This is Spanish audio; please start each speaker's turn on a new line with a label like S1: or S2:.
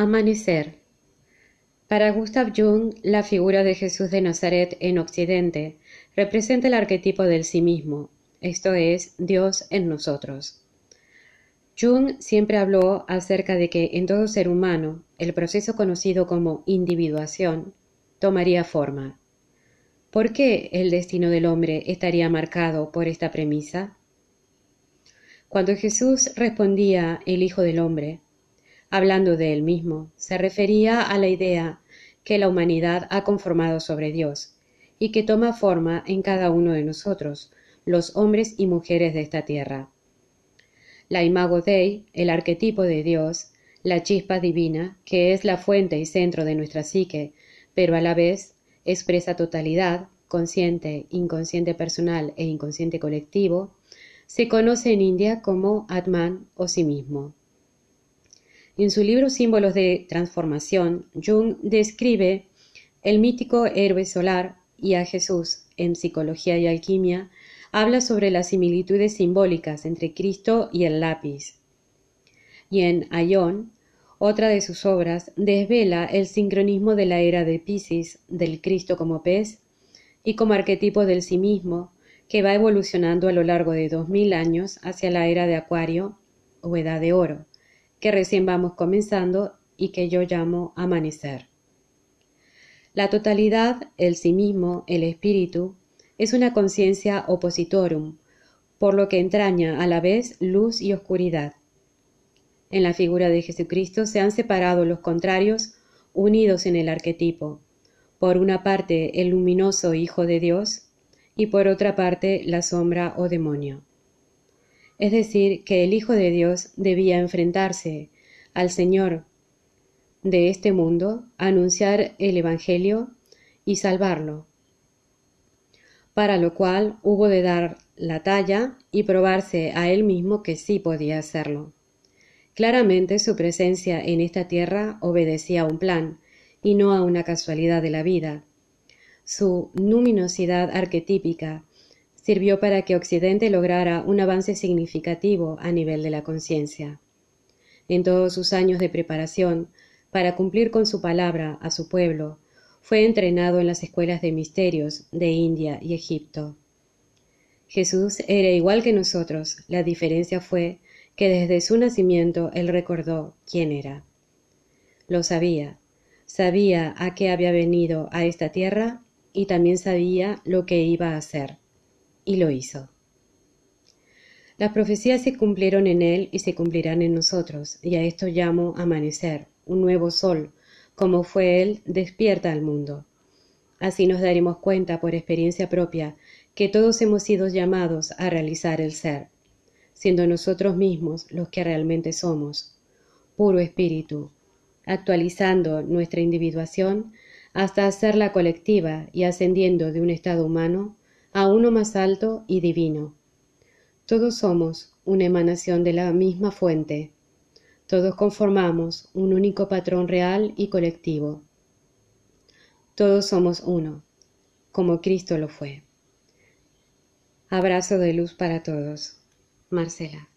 S1: Amanecer. Para Gustav Jung, la figura de Jesús de Nazaret en Occidente representa el arquetipo del sí mismo, esto es, Dios en nosotros. Jung siempre habló acerca de que en todo ser humano el proceso conocido como individuación tomaría forma. ¿Por qué el destino del hombre estaría marcado por esta premisa? Cuando Jesús respondía el Hijo del Hombre, hablando de él mismo, se refería a la idea que la humanidad ha conformado sobre Dios y que toma forma en cada uno de nosotros, los hombres y mujeres de esta tierra. La imago Dei, el arquetipo de Dios, la chispa divina, que es la fuente y centro de nuestra psique, pero a la vez expresa totalidad, consciente, inconsciente personal e inconsciente colectivo, se conoce en India como Atman o sí mismo. En su libro Símbolos de Transformación, Jung describe el mítico héroe solar y a Jesús en Psicología y Alquimia, habla sobre las similitudes simbólicas entre Cristo y el lápiz. Y en Ayón, otra de sus obras, desvela el sincronismo de la era de Pisces, del Cristo como pez y como arquetipo del sí mismo, que va evolucionando a lo largo de dos mil años hacia la era de Acuario o Edad de Oro que recién vamos comenzando y que yo llamo amanecer. La totalidad, el sí mismo, el espíritu, es una conciencia opositorum, por lo que entraña a la vez luz y oscuridad. En la figura de Jesucristo se han separado los contrarios unidos en el arquetipo, por una parte el luminoso Hijo de Dios y por otra parte la sombra o demonio es decir, que el Hijo de Dios debía enfrentarse al Señor de este mundo, anunciar el Evangelio y salvarlo, para lo cual hubo de dar la talla y probarse a él mismo que sí podía hacerlo. Claramente su presencia en esta tierra obedecía a un plan y no a una casualidad de la vida. Su luminosidad arquetípica sirvió para que Occidente lograra un avance significativo a nivel de la conciencia. En todos sus años de preparación, para cumplir con su palabra a su pueblo, fue entrenado en las escuelas de misterios de India y Egipto. Jesús era igual que nosotros, la diferencia fue que desde su nacimiento él recordó quién era. Lo sabía, sabía a qué había venido a esta tierra y también sabía lo que iba a hacer y lo hizo. Las profecías se cumplieron en él y se cumplirán en nosotros, y a esto llamo amanecer, un nuevo sol, como fue él, despierta al mundo. Así nos daremos cuenta por experiencia propia que todos hemos sido llamados a realizar el ser, siendo nosotros mismos los que realmente somos, puro espíritu, actualizando nuestra individuación hasta hacerla colectiva y ascendiendo de un estado humano a uno más alto y divino. Todos somos una emanación de la misma fuente. Todos conformamos un único patrón real y colectivo. Todos somos uno, como Cristo lo fue. Abrazo de luz para todos. Marcela.